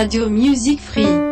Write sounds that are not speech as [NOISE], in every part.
Radio Music Free.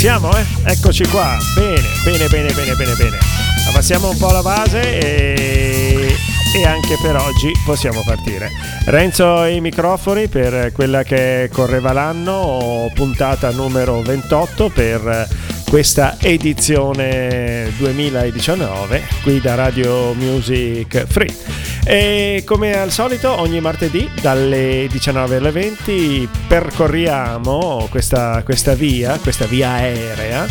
Siamo, eh? Eccoci qua. Bene, bene, bene, bene, bene, bene. Abbassiamo un po' la base e, e anche per oggi possiamo partire. Renzo ai microfoni per quella che correva l'anno, puntata numero 28 per questa edizione 2019 qui da Radio Music Free. E come al solito ogni martedì dalle 19 alle 20 percorriamo questa, questa via, questa via aerea,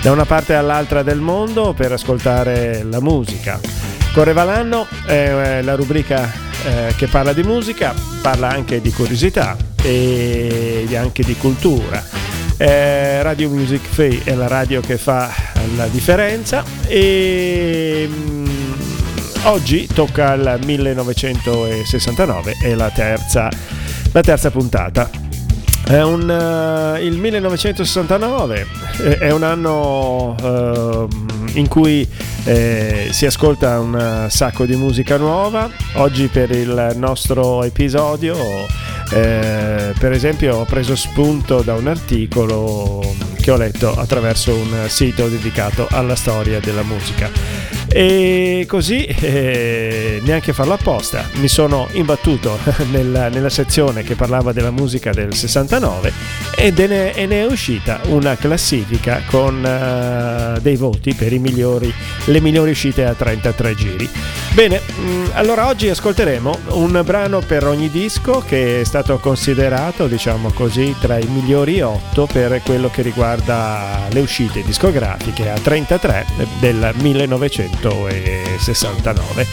da una parte all'altra del mondo per ascoltare la musica. Correva l'anno è la rubrica eh, che parla di musica, parla anche di curiosità e anche di cultura. Eh, radio Music Free è la radio che fa la differenza e Oggi tocca il 1969, è la terza, la terza puntata. Un, uh, il 1969 è un anno uh, in cui eh, si ascolta un sacco di musica nuova. Oggi per il nostro episodio, eh, per esempio, ho preso spunto da un articolo che ho letto attraverso un sito dedicato alla storia della musica. E così, eh, neanche farlo apposta, mi sono imbattuto [LAUGHS] nella, nella, sezione che parlava della musica del 69 ed ne, e ne è uscita una classifica con uh, dei voti per migliori, le migliori uscite a 33 giri. Bene, mh, mm, allora oggi ascolteremo un brano per ogni disco che è stato considerato, diciamo così, tra i migliori 8 per quello che riguarda le uscite discografiche a 33 del 1900. 1969.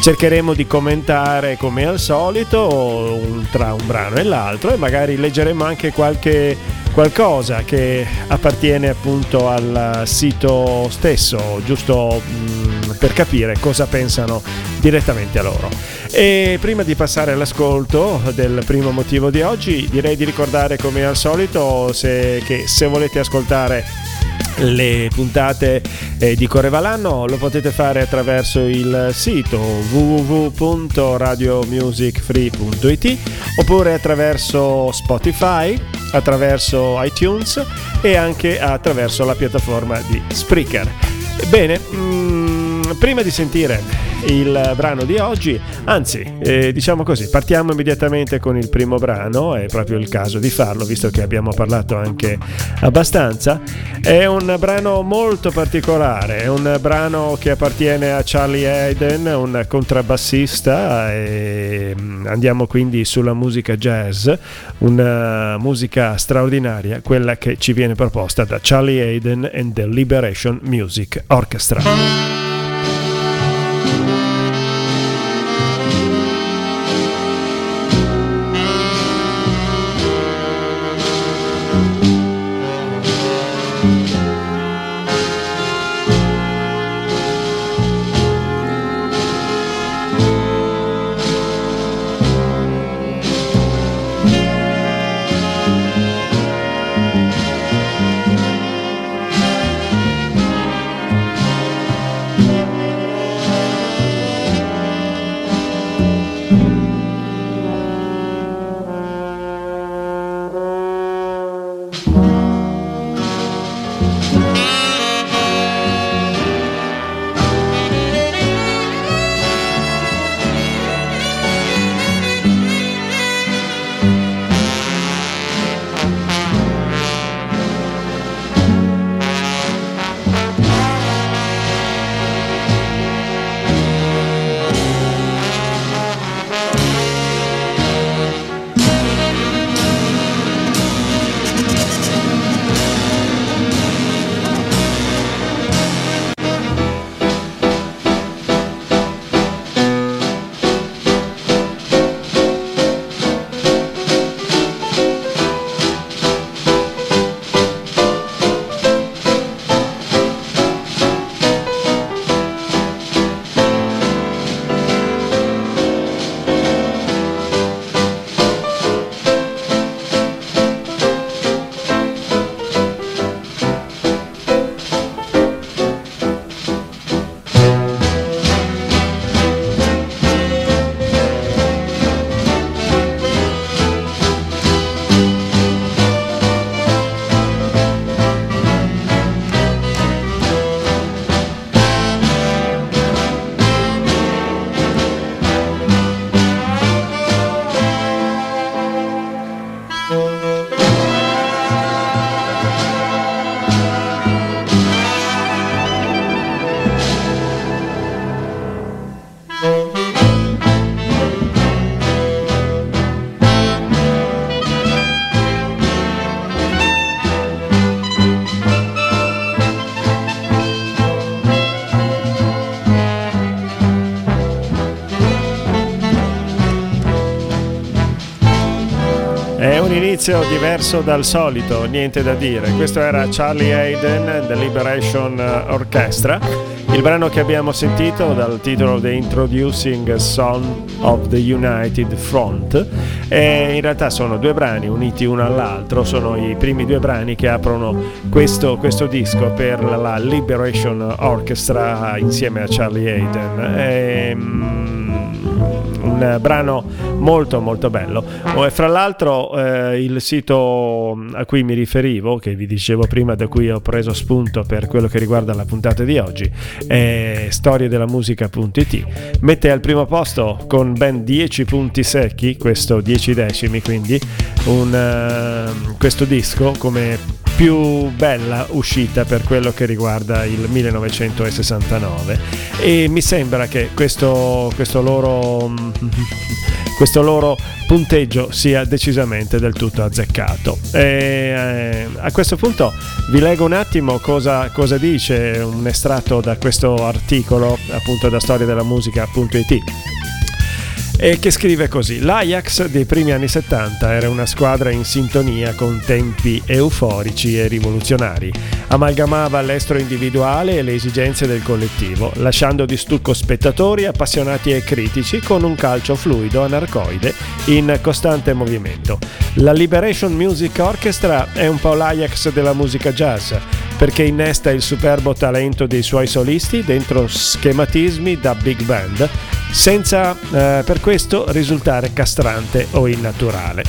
Cercheremo di commentare come al solito un, tra un brano e l'altro e magari leggeremo anche qualche qualcosa che appartiene appunto al sito stesso, giusto mh, mm, per capire cosa pensano direttamente a loro. E prima di passare all'ascolto del primo motivo di oggi, direi di ricordare come al solito se, che se volete ascoltare le puntate eh, di Correvalanno lo potete fare attraverso il sito www.radiomusicfree.it oppure attraverso Spotify, attraverso iTunes e anche attraverso la piattaforma di Spreaker. Bene, mh, mm, prima di sentire il brano di oggi, anzi eh, diciamo così, partiamo immediatamente con il primo brano, è proprio il caso di farlo visto che abbiamo parlato anche abbastanza, è un brano molto particolare, è un brano che appartiene a Charlie Hayden, un contrabbassista e mm, andiamo quindi sulla musica jazz, una musica straordinaria, quella che ci viene proposta da Charlie Hayden and the Liberation Music Orchestra. Inizio diverso dal solito, niente da dire. Questo era Charlie Hayden, The Liberation Orchestra. Il brano che abbiamo sentito dal titolo The Introducing Song of the United Front. E in realtà sono due brani uniti uno all'altro, sono i primi due brani che aprono questo, questo disco per la Liberation Orchestra insieme a Charlie Hayden. E, un brano molto molto bello. E fra l'altro eh, il sito a cui mi riferivo, che vi dicevo prima, da cui ho preso spunto per quello che riguarda la puntata di oggi, è storiedelamusica.it, mette al primo posto con ben 10 punti secchi, questo 10 decimi quindi, un, uh, questo disco come più bella uscita per quello che riguarda il 1969 e mi sembra che questo, questo loro [LAUGHS] questo loro punteggio sia decisamente del tutto azzeccato. E, eh, a questo punto vi leggo un attimo cosa, cosa dice un estratto da questo articolo appunto da storia della musica.it e che scrive così: L'Ajax dei primi anni 70 era una squadra in sintonia con tempi euforici e rivoluzionari. Amalgamava l'estro individuale e le esigenze del collettivo, lasciando di stucco spettatori appassionati e critici con un calcio fluido anarcoide in costante movimento. La Liberation Music Orchestra è un po' l'Ajax della musica jazz perché innesta il superbo talento dei suoi solisti dentro schematismi da big band senza eh, per questo risultare castrante o innaturale.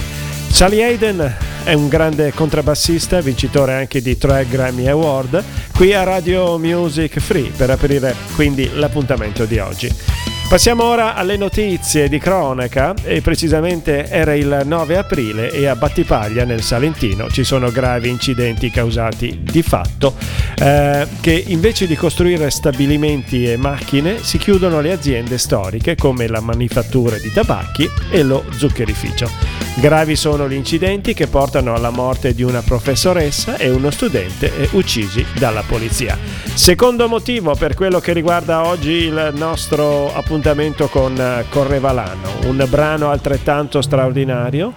Charlie Hayden è un grande contrabbassista, vincitore anche di tre Grammy Award, qui a Radio Music Free per aprire quindi l'appuntamento di oggi. Passiamo ora alle notizie di cronaca e precisamente era il 9 aprile e a Battipaglia nel Salentino ci sono gravi incidenti causati di fatto eh, che invece di costruire stabilimenti e macchine si chiudono le aziende storiche come la manifattura di tabacchi e lo zuccherificio. Gravi sono gli incidenti che portano alla morte di una professoressa e uno studente uccisi dalla polizia. Secondo motivo per quello che riguarda oggi il nostro appuntamento appuntamento con eh, Correvalano, un brano altrettanto straordinario,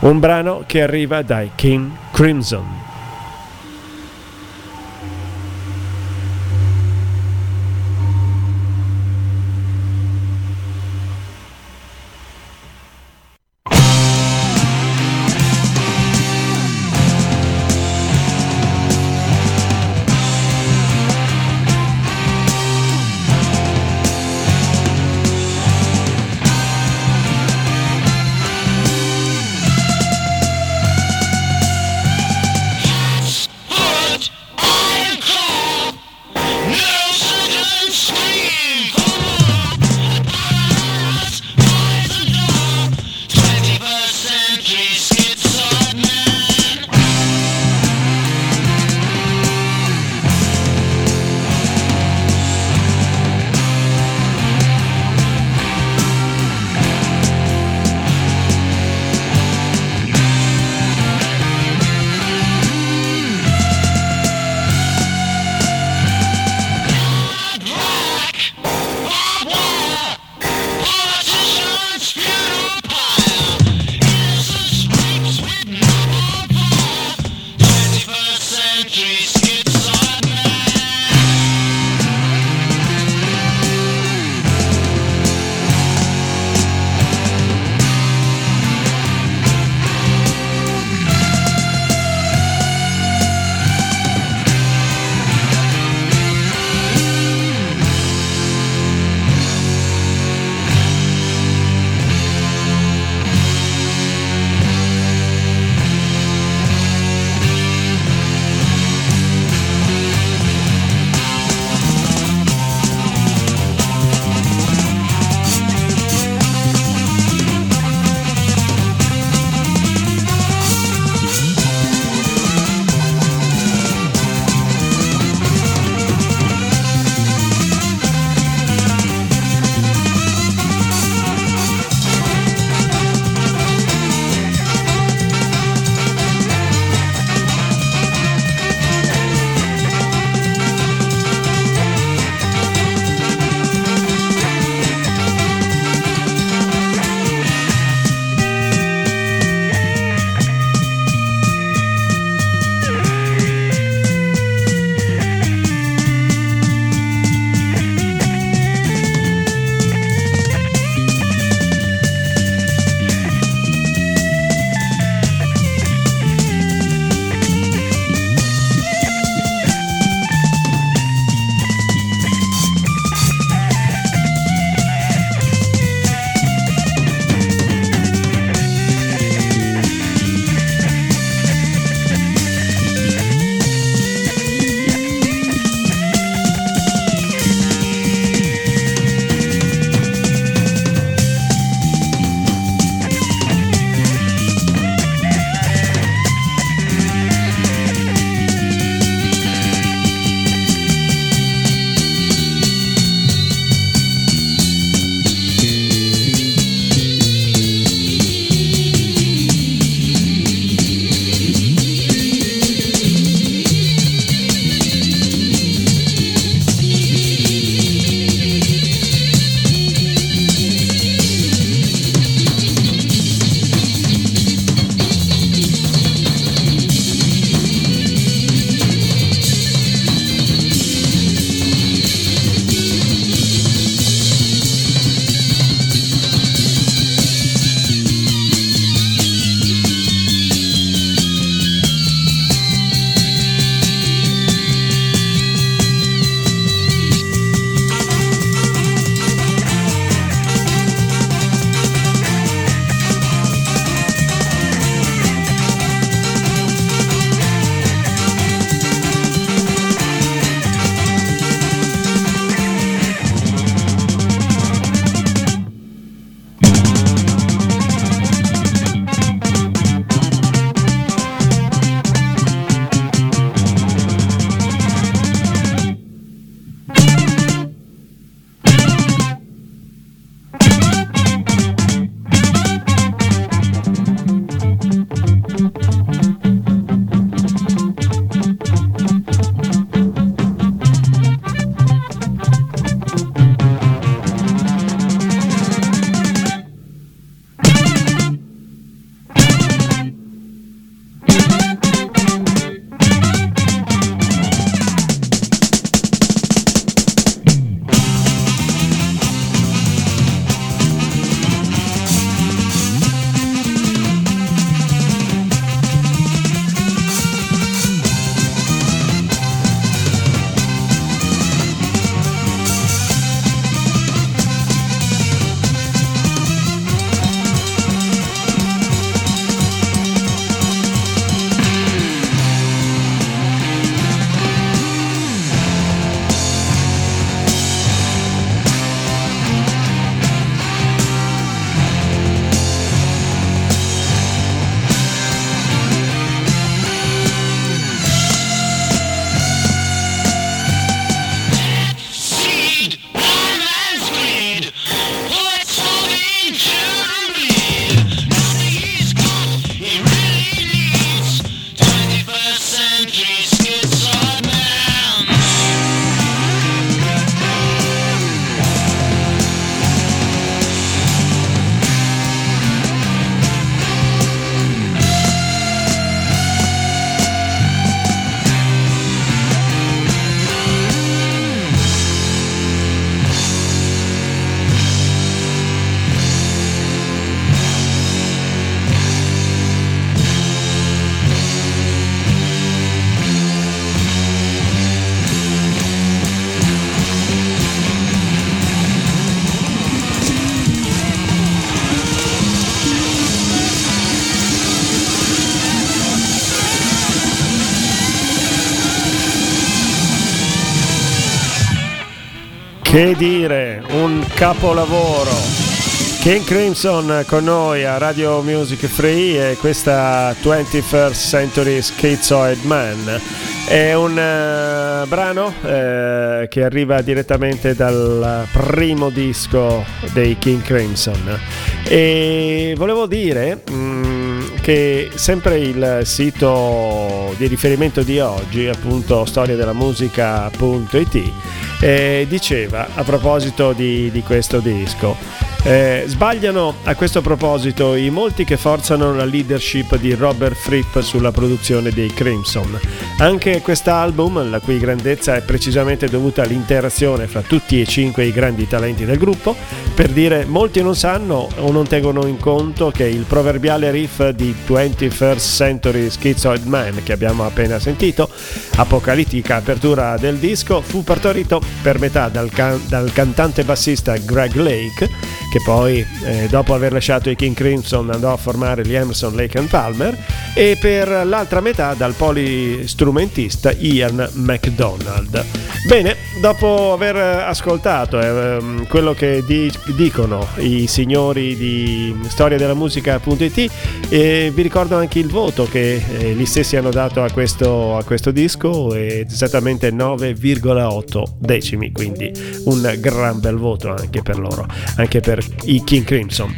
un brano che arriva dai King Crimson. Che dire, un capolavoro. King Crimson con noi a Radio Music Free e questa 21st Century Schizoid Man. È un uh, brano uh, che arriva direttamente dal primo disco dei King Crimson e volevo dire um, che sempre il sito di riferimento di oggi, appunto storiadelamusica.it, eh, diceva a proposito di, di questo disco eh, sbagliano a questo proposito i molti che forzano la leadership di Robert Fripp sulla produzione dei Crimson. Anche quest'album, la cui grandezza è precisamente dovuta all'interazione fra tutti e cinque i grandi talenti del gruppo, per dire molti non sanno o non tengono in conto che il proverbiale riff di 21st Century Schizoid Man che abbiamo appena sentito, apocalittica apertura del disco, fu partorito per metà dal, can- dal cantante bassista Greg Lake che poi eh, dopo aver lasciato i King Crimson andò a formare gli Emerson Lake and Palmer e per l'altra metà dal polistrumentista Ian McDonald. Bene, dopo aver ascoltato eh, quello che di- dicono i signori di storia della musica.it, eh, vi ricordo anche il voto che eh, gli stessi hanno dato a questo, a questo disco, esattamente 9,8 decimi, quindi un gran bel voto anche per loro, anche per i King Crimson.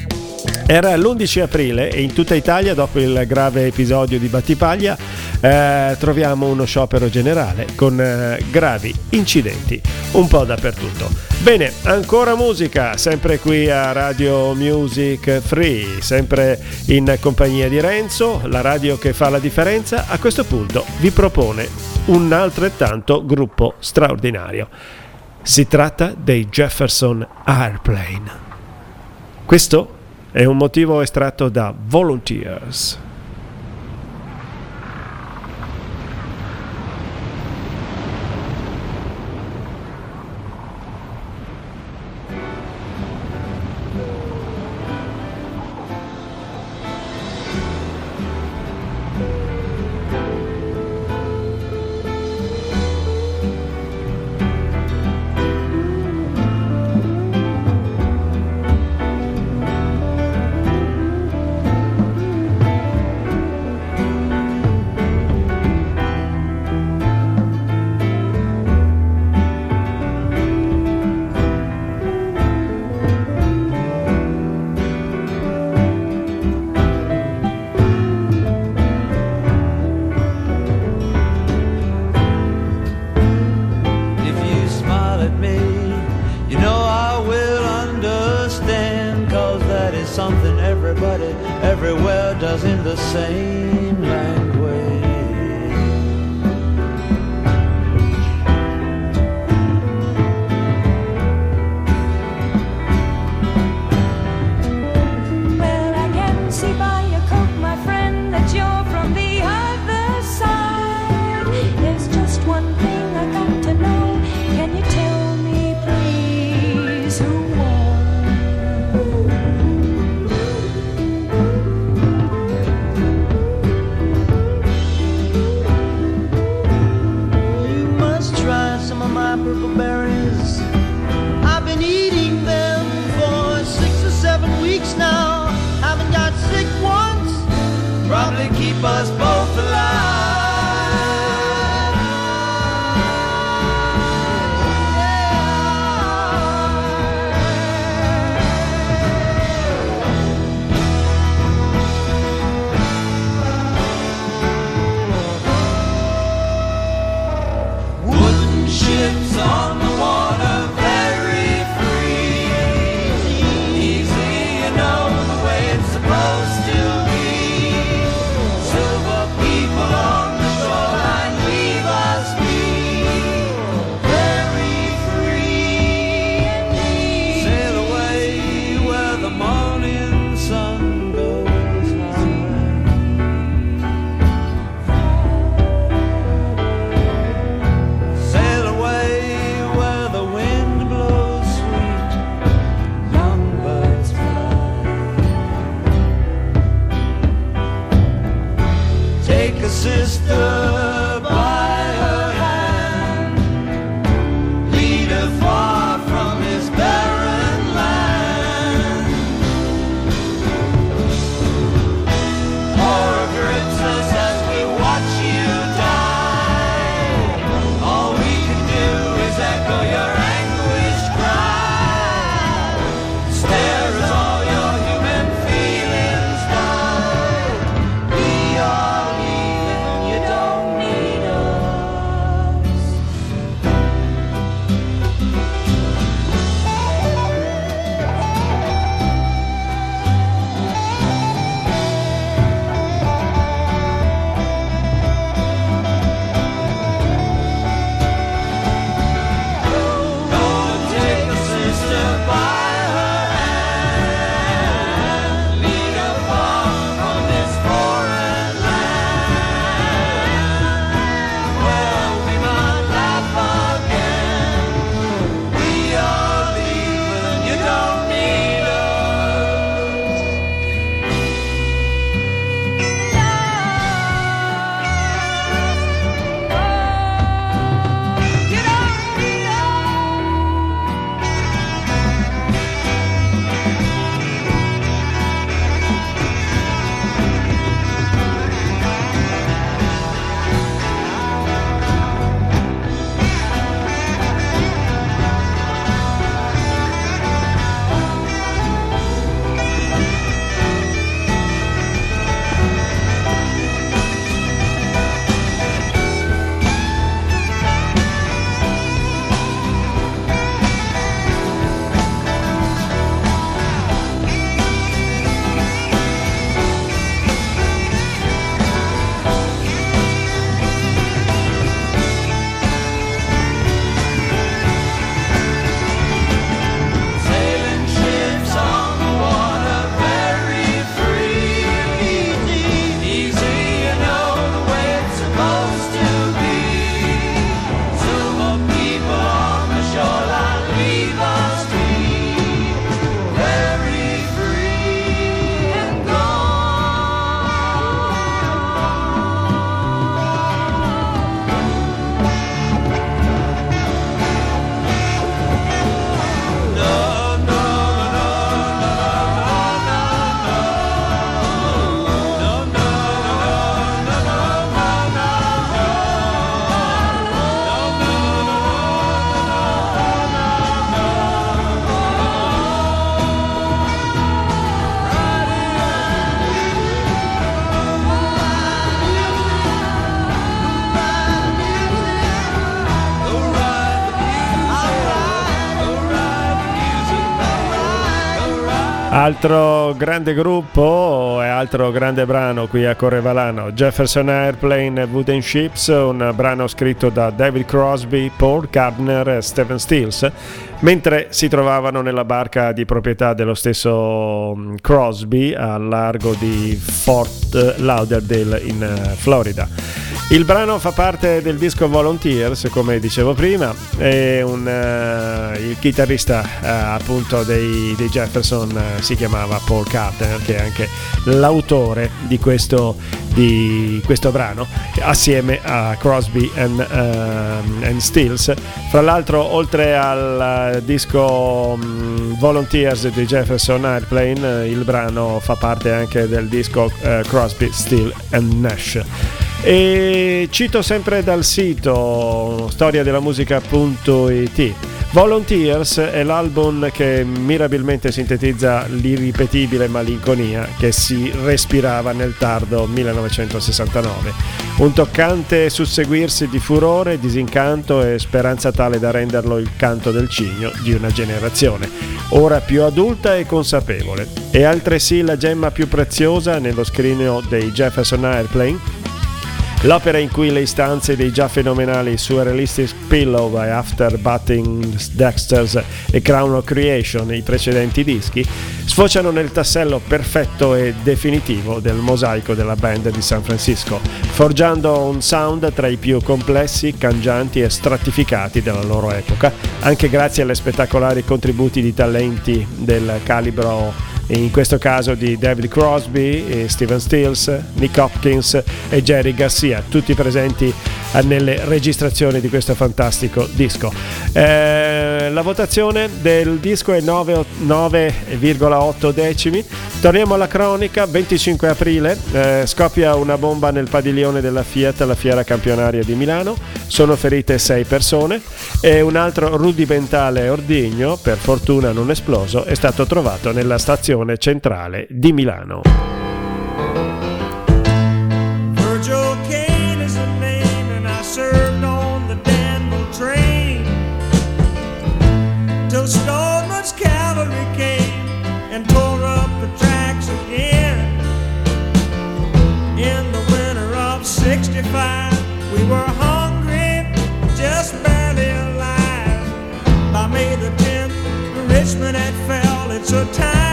Era l'11 aprile e in tutta Italia, dopo il grave episodio di Battipaglia, eh, troviamo uno sciopero generale con eh, gravi incidenti un po' dappertutto. Bene, ancora musica, sempre qui a Radio Music Free, sempre in compagnia di Renzo, la radio che fa la differenza. A questo punto vi propone un altrettanto gruppo straordinario. Si tratta dei Jefferson Airplane. Questo è un motivo estratto da Volunteers. Altro grande gruppo e altro grande brano qui a Correvalano, Jefferson Airplane Wooden Ships, un brano scritto da David Crosby, Paul Gardner e Stephen Stills, mentre si trovavano nella barca di proprietà dello stesso mm, Crosby al largo di Fort Lauderdale in eh, Florida. Il brano fa parte del disco Volunteers, come dicevo prima, e un, uh, il chitarrista uh, appunto dei, dei Jefferson uh, si chiamava Paul Carter, che è anche l'autore di questo, di questo brano, assieme a Crosby and, and Stills. Fra l'altro, oltre al disco um, Volunteers di Jefferson Airplane, il brano fa parte anche del disco Crosby, Still and Nash. E cito sempre dal sito storiadelamusica.it. Volunteers è l'album che mirabilmente sintetizza l'irripetibile malinconia che si respirava nel tardo 1969. Un toccante susseguirsi di furore, disincanto e speranza tale da renderlo il canto del cigno di una generazione, ora più adulta e consapevole. E altresì la gemma più preziosa nello scrigno dei Jefferson Airplane L'opera in cui le istanze dei già fenomenali Surrealistic Pillow by After Butting Dexter's e Crown of Creation, i precedenti dischi, sfociano nel tassello perfetto e definitivo del mosaico della band di San Francisco, forgiando un sound tra i più complessi, cangianti e stratificati della loro epoca, anche grazie alle spettacolari contributi di talenti del calibro in questo caso di David Crosby, Steven Stills, Nick Hopkins e Jerry Garcia, tutti presenti nelle registrazioni di questo fantastico disco. Eh, la votazione del disco è 9,8 decimi. Torniamo alla cronaca, 25 aprile eh, scoppia una bomba nel padiglione della Fiat alla fiera campionaria di Milano, sono ferite 6 persone e un altro rudimentale ordigno, per fortuna non esploso, è stato trovato nella stazione centrale di Milano. such a time.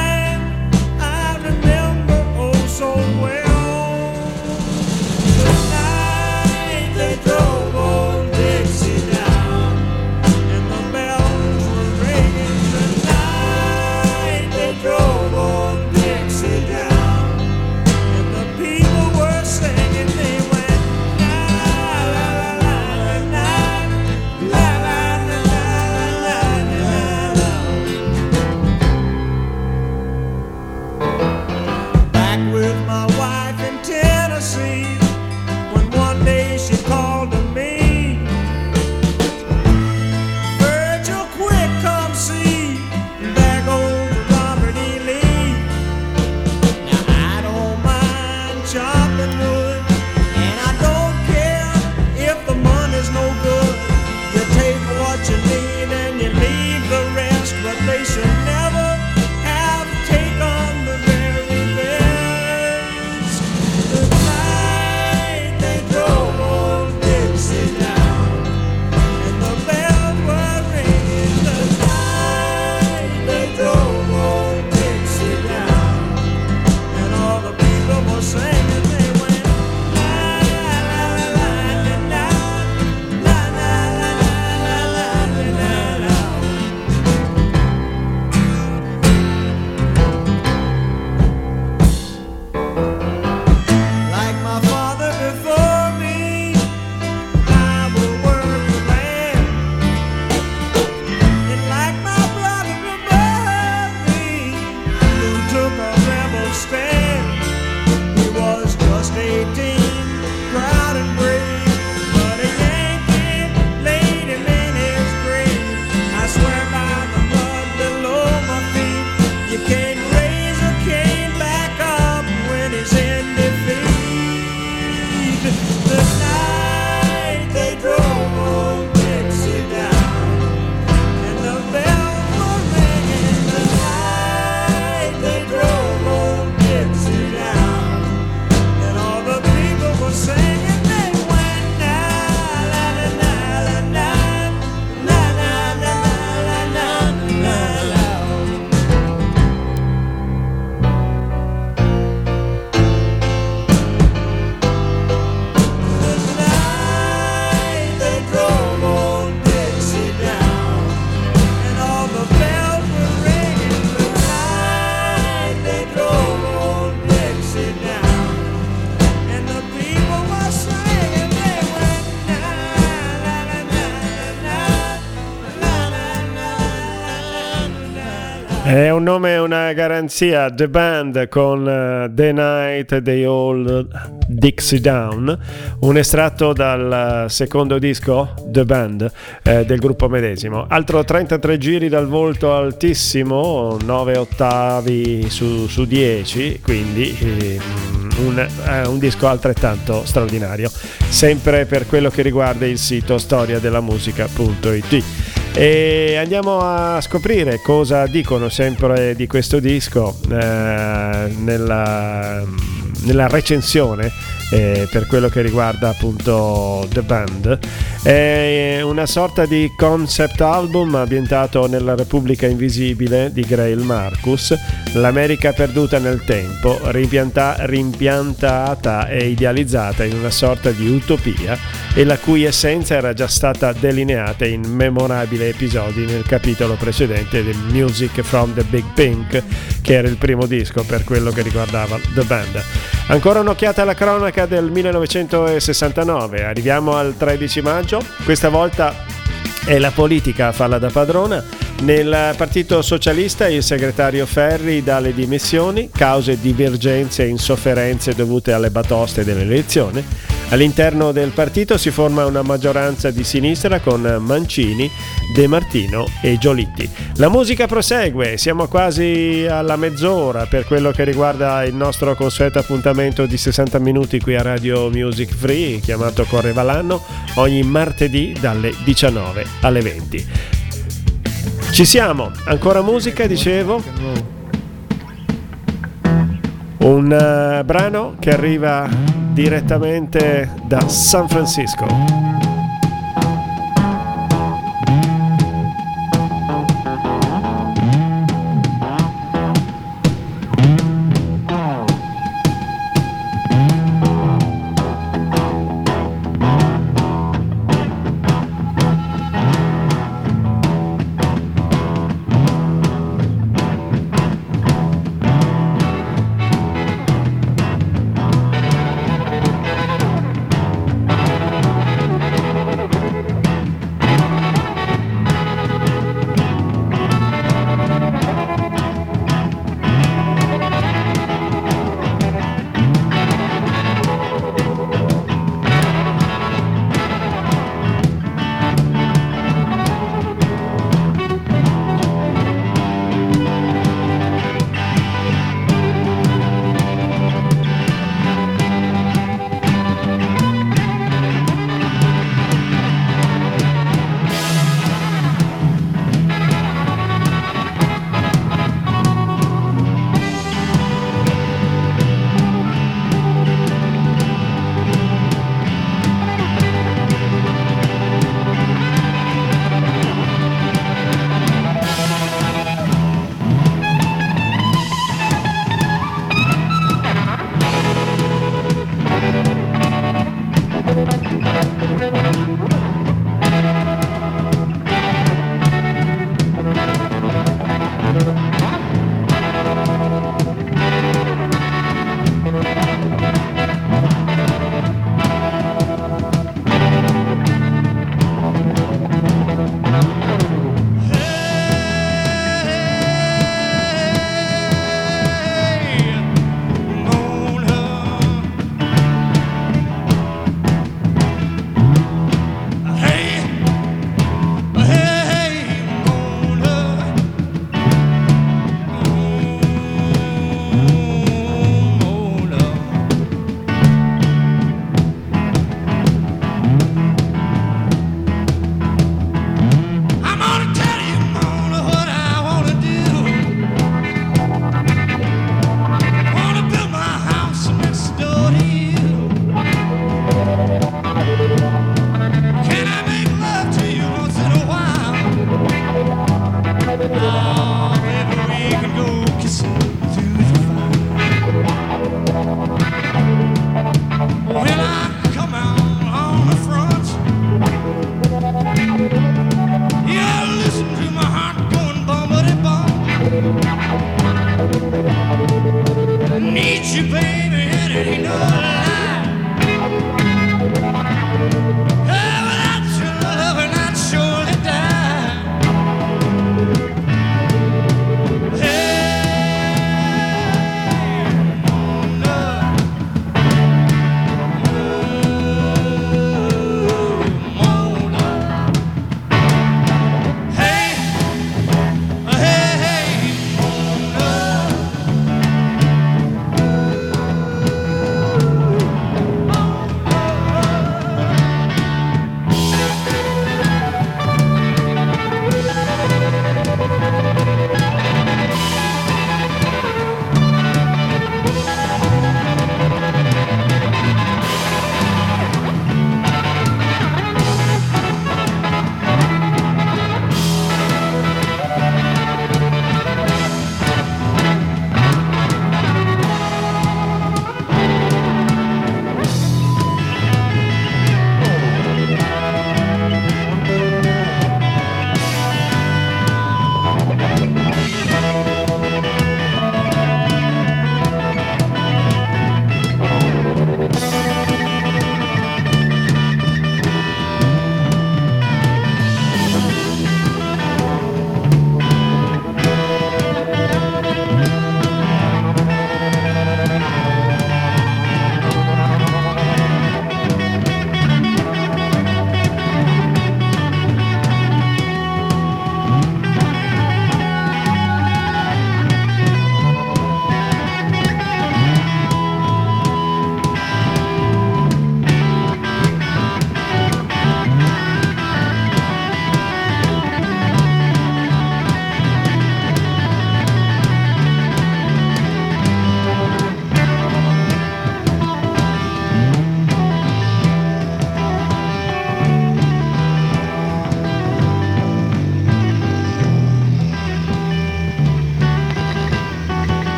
Un nome e una garanzia, The Band con uh, The Night They All Dixie Down, un estratto dal secondo disco, The Band, eh, del gruppo medesimo. Altro 33 giri dal volto altissimo, 9 ottavi su, su 10, quindi eh, un, eh, un disco altrettanto straordinario, sempre per quello che riguarda il sito storiadelamusica.it. E andiamo a scoprire cosa dicono sempre di questo disco eh, nella, nella recensione eh, per quello che riguarda appunto The Band. È una sorta di concept album ambientato nella Repubblica Invisibile di Grail Marcus, l'America perduta nel tempo, rimpianta- rimpiantata e idealizzata in una sorta di utopia e la cui essenza era già stata delineata in memorabili episodi nel capitolo precedente di Music from the Big Pink, che era il primo disco per quello che riguardava The Band. Ancora un'occhiata alla cronaca del 1969, arriviamo al 13 maggio, questa volta è la politica a farla da padrona. Nel Partito Socialista il segretario Ferri dà le dimissioni, cause divergenze e insofferenze dovute alle batoste dell'elezione. All'interno del partito si forma una maggioranza di sinistra con Mancini, De Martino e Giolitti. La musica prosegue, siamo quasi alla mezz'ora per quello che riguarda il nostro consueto appuntamento di 60 minuti qui a Radio Music Free, chiamato Correva l'anno, ogni martedì dalle 19 alle 20. Ci siamo, ancora musica, dicevo. Un uh, brano che arriva direttamente da San Francisco.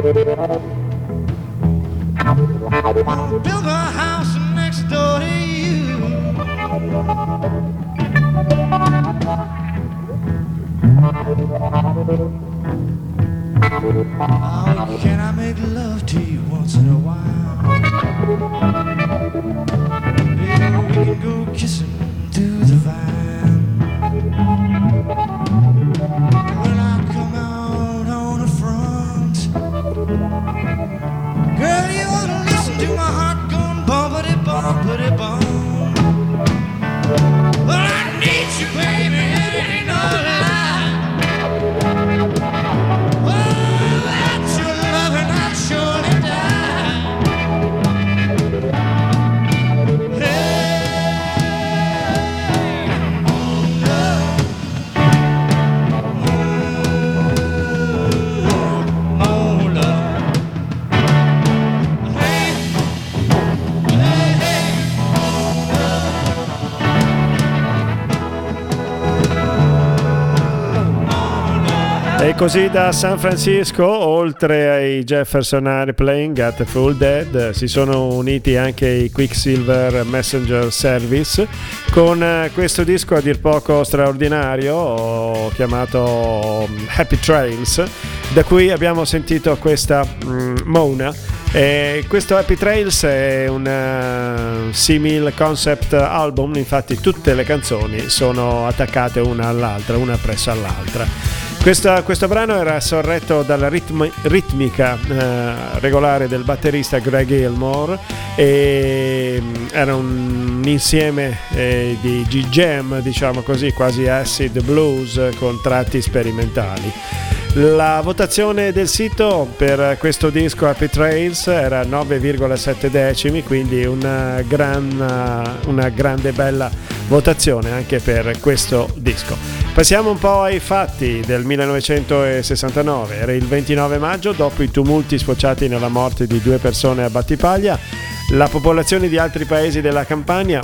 Build a house next door to you. Oh, can I make love to you once in a while? Così da San Francisco, oltre ai Jefferson Airplane, Got a Full Dead, si sono uniti anche i Quicksilver Messenger Service con eh, questo disco a dir poco straordinario chiamato mm, Happy Trails, da cui abbiamo sentito questa mm, Mona. E questo Happy Trails è un uh, simil concept album, infatti tutte le canzoni sono attaccate una all'altra, una presso all'altra. Questa- questo brano era sorretto dalla ritmi- ritmica eh, regolare del batterista Greg Gilmore e mm, era un insieme eh, di G-Jam, diciamo così, quasi acid blues con tratti sperimentali. La votazione del sito per questo disco Happy Trails era 9,7 decimi, quindi una, gran, una grande bella votazione anche per questo disco. Passiamo un po' ai fatti del 1969. Era il 29 maggio, dopo i tumulti sfociati nella morte di due persone a Battipaglia, la popolazione di altri paesi della Campania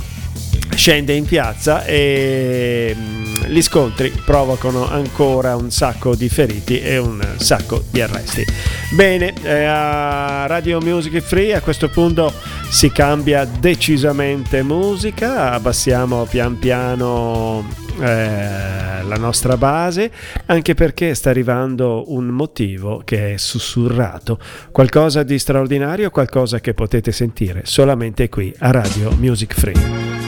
scende in piazza e mm, gli scontri provocano ancora un sacco di feriti e un sacco di arresti. Bene, eh, a Radio Music Free a questo punto si cambia decisamente musica, abbassiamo pian piano eh, la nostra base, anche perché sta arrivando un motivo che è sussurrato, qualcosa di straordinario, qualcosa che potete sentire solamente qui a Radio Music Free.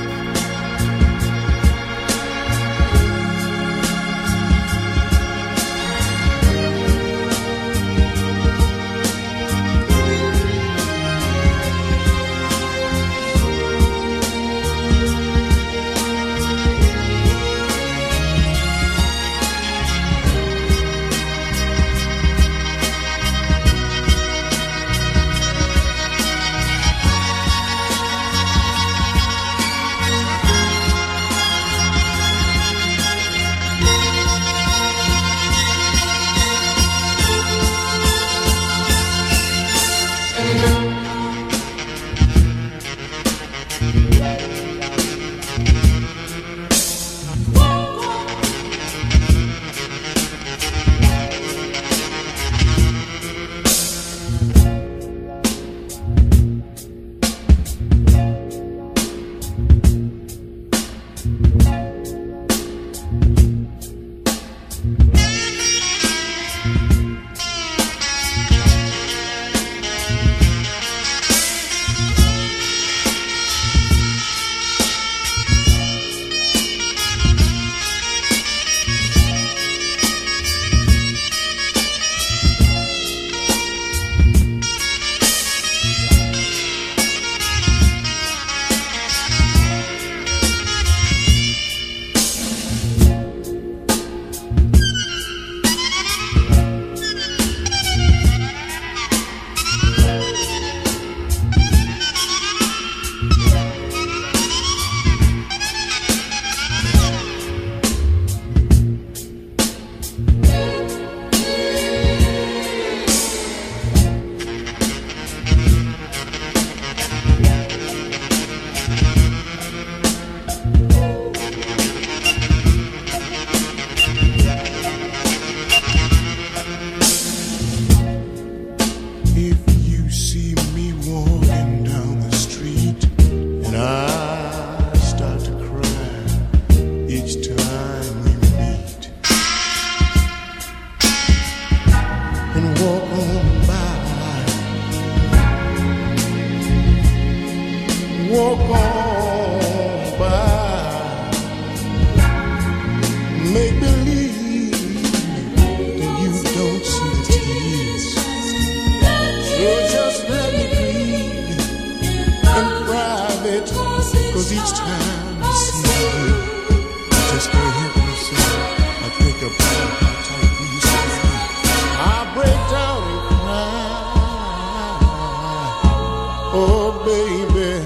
baby,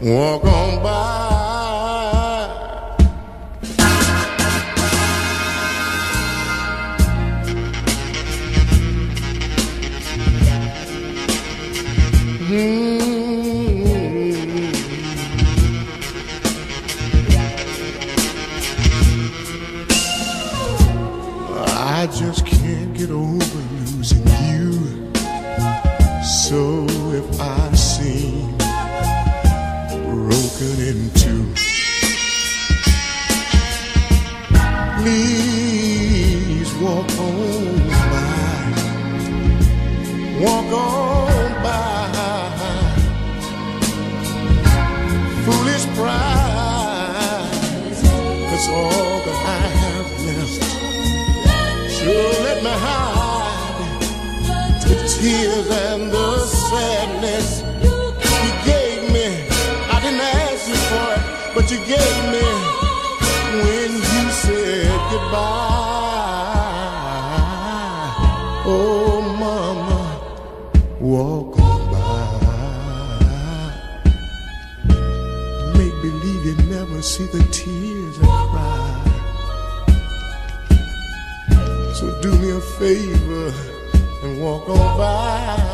walk on by. see the tears I cry. So do me a favor and walk on by.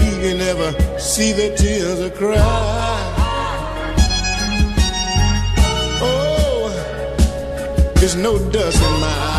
you can never see the tears of cry. Oh, there's no dust in my eyes.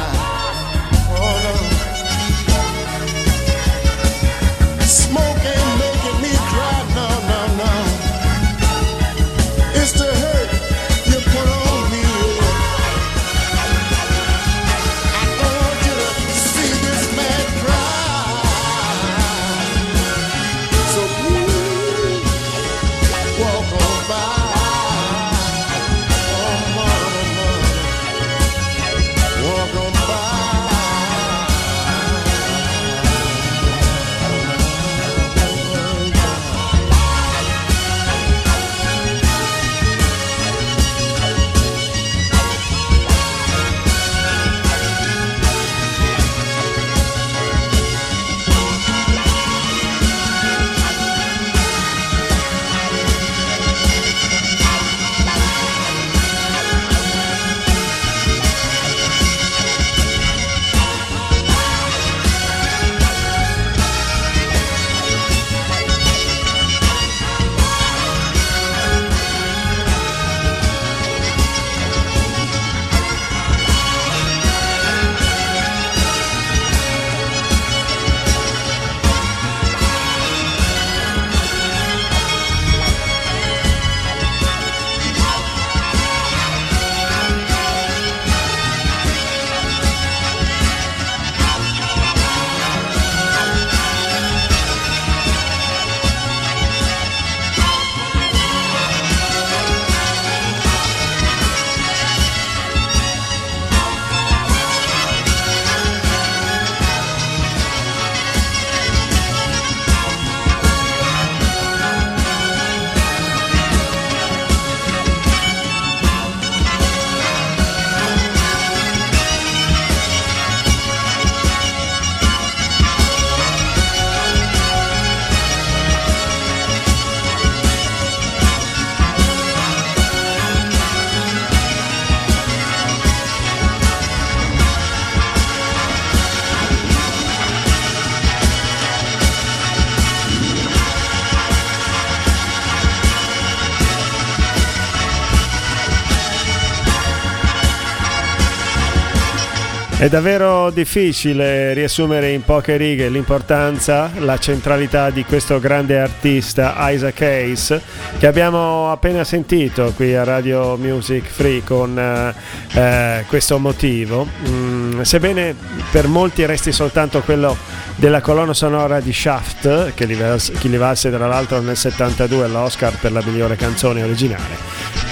È davvero difficile riassumere in poche righe l'importanza, la centralità di questo grande artista Isaac Hayes che abbiamo appena sentito qui a Radio Music Free con eh, eh questo motivo. Mm, sebbene per molti resti soltanto quello della colonna sonora di Shaft, che gli valse tra l'altro nel 72 l'Oscar per la migliore canzone originale.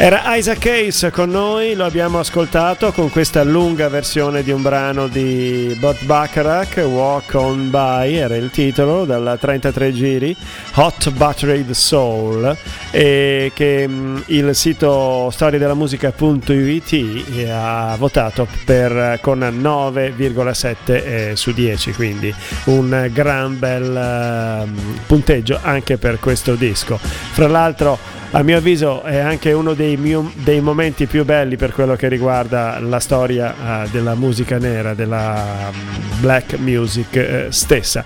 Era Isaac Case con noi, lo abbiamo ascoltato con questa lunga versione di un brano di Bob Bacharach, Walk On By era il titolo, dalla 33 giri, Hot Buttered Soul, e che mh, il sito storiadelamusica.it ha votato per, con 9,7 eh, su 10, quindi un gran bel uh, punteggio anche per questo disco. Fra l'altro a mio avviso è anche uno dei, mio, dei, momenti più belli per quello che riguarda la storia uh, della musica nera, della um, black music uh, stessa.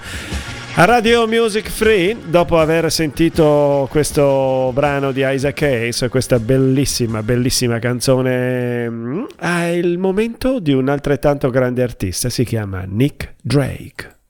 A Radio Music Free, dopo aver sentito questo brano di Isaac Hayes, questa bellissima, bellissima canzone, mm, è il momento di un altrettanto grande artista, si chiama Nick Drake.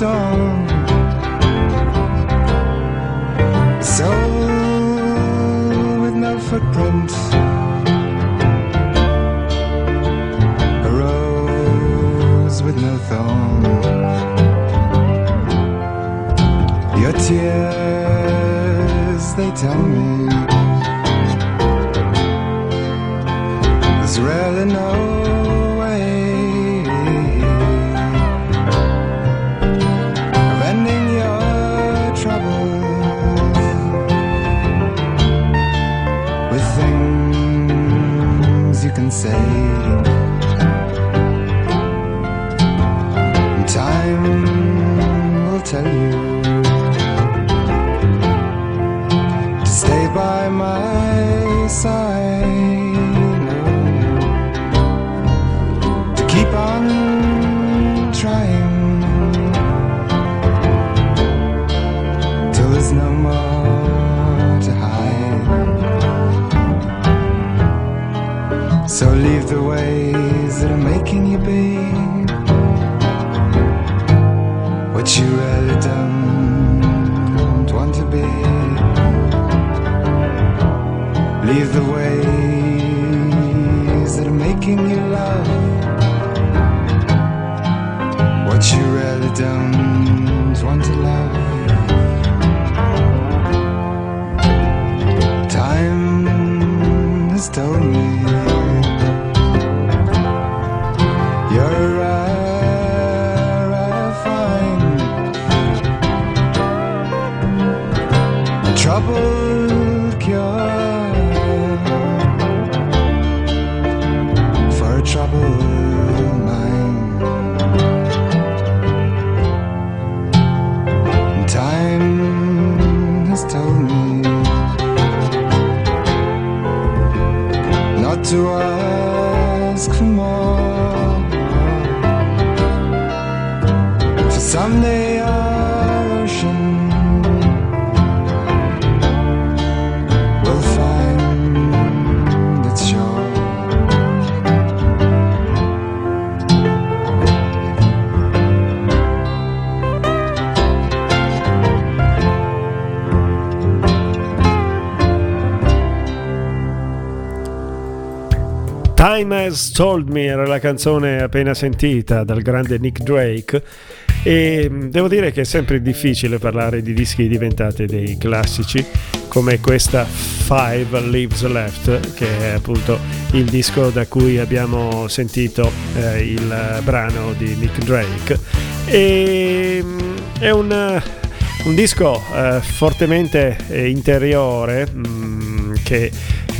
dawn. trouble cure for a troubled mind. Time has told me not to. Time Has Told Me era la canzone appena sentita dal grande Nick Drake. E mh, devo dire che è sempre difficile parlare di dischi diventati dei classici come questa Five Leaves Left che è appunto il disco da cui abbiamo sentito eh, il brano di Nick Drake. E mh, è un, un disco eh, fortemente interiore mh, che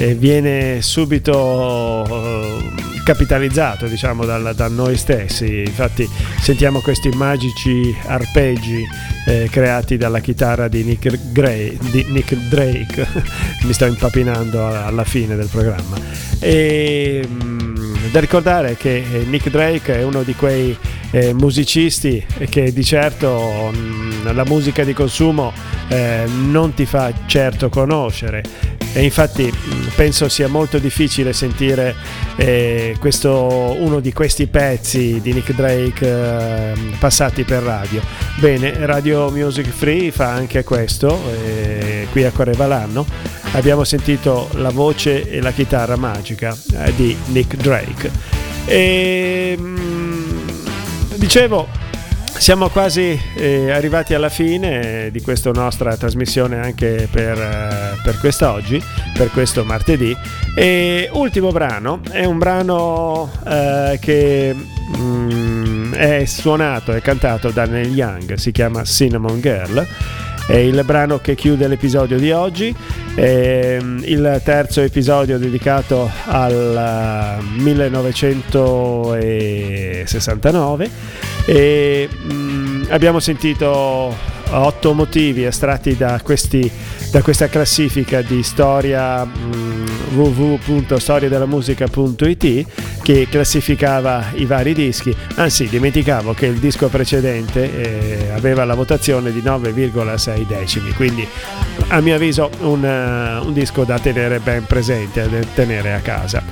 eh, viene subito eh, capitalizzato diciamo dal- da noi stessi. Infatti sentiamo questi magici arpeggi eh, creati dalla chitarra di Nick, Gray- di Nick Drake. [LAUGHS] Mi sto impapinando alla fine del programma. E mm, da ricordare che eh, Nick Drake è uno di quei eh, musicisti che di certo mm, la musica di consumo eh, non ti fa certo conoscere e infatti mh, penso sia molto difficile sentire eh, questo, uno di questi pezzi di Nick Drake eh, passati per radio. Bene, Radio Music Free fa anche questo, eh, qui a Correvalanno abbiamo sentito la voce e la chitarra magica eh, di Nick Drake. E, mh, dicevo, siamo quasi eh, arrivati alla fine di questa nostra trasmissione anche per, eh, per quest'oggi, per questo martedì. E ultimo brano, è un brano eh, che mm, è suonato e cantato da Neil Young, si chiama Cinnamon Girl. È il brano che chiude l'episodio di oggi, è il terzo episodio dedicato al eh, 1969 e mm, abbiamo sentito otto motivi estratti da, questi, da questa classifica di storia www.storiadelamusica.it che classificava i vari dischi. Anzi dimenticavo che il disco precedente eh, aveva la votazione di 9,6 decimi quindi a mio avviso un, eh, un disco da tenere ben presente da tenere a casa.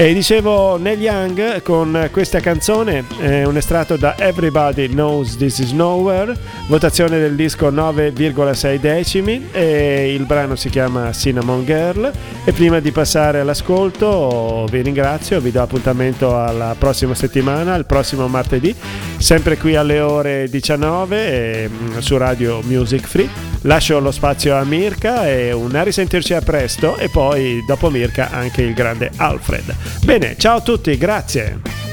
E dicevo Neil Young con questa canzone, eh, un estratto da Everybody Knows This Is Nowhere, votazione del disco 9,6 decimi e il brano si chiama Cinnamon Girl e prima di passare all'ascolto vi ringrazio, vi do appuntamento alla prossima settimana, il prossimo martedì, sempre qui alle ore 19 eh, su Radio Music Free. Lascio lo spazio a Mirka e a risentirci a presto e poi dopo Mirka anche il grande Alfred. Bene, ciao a tutti, grazie.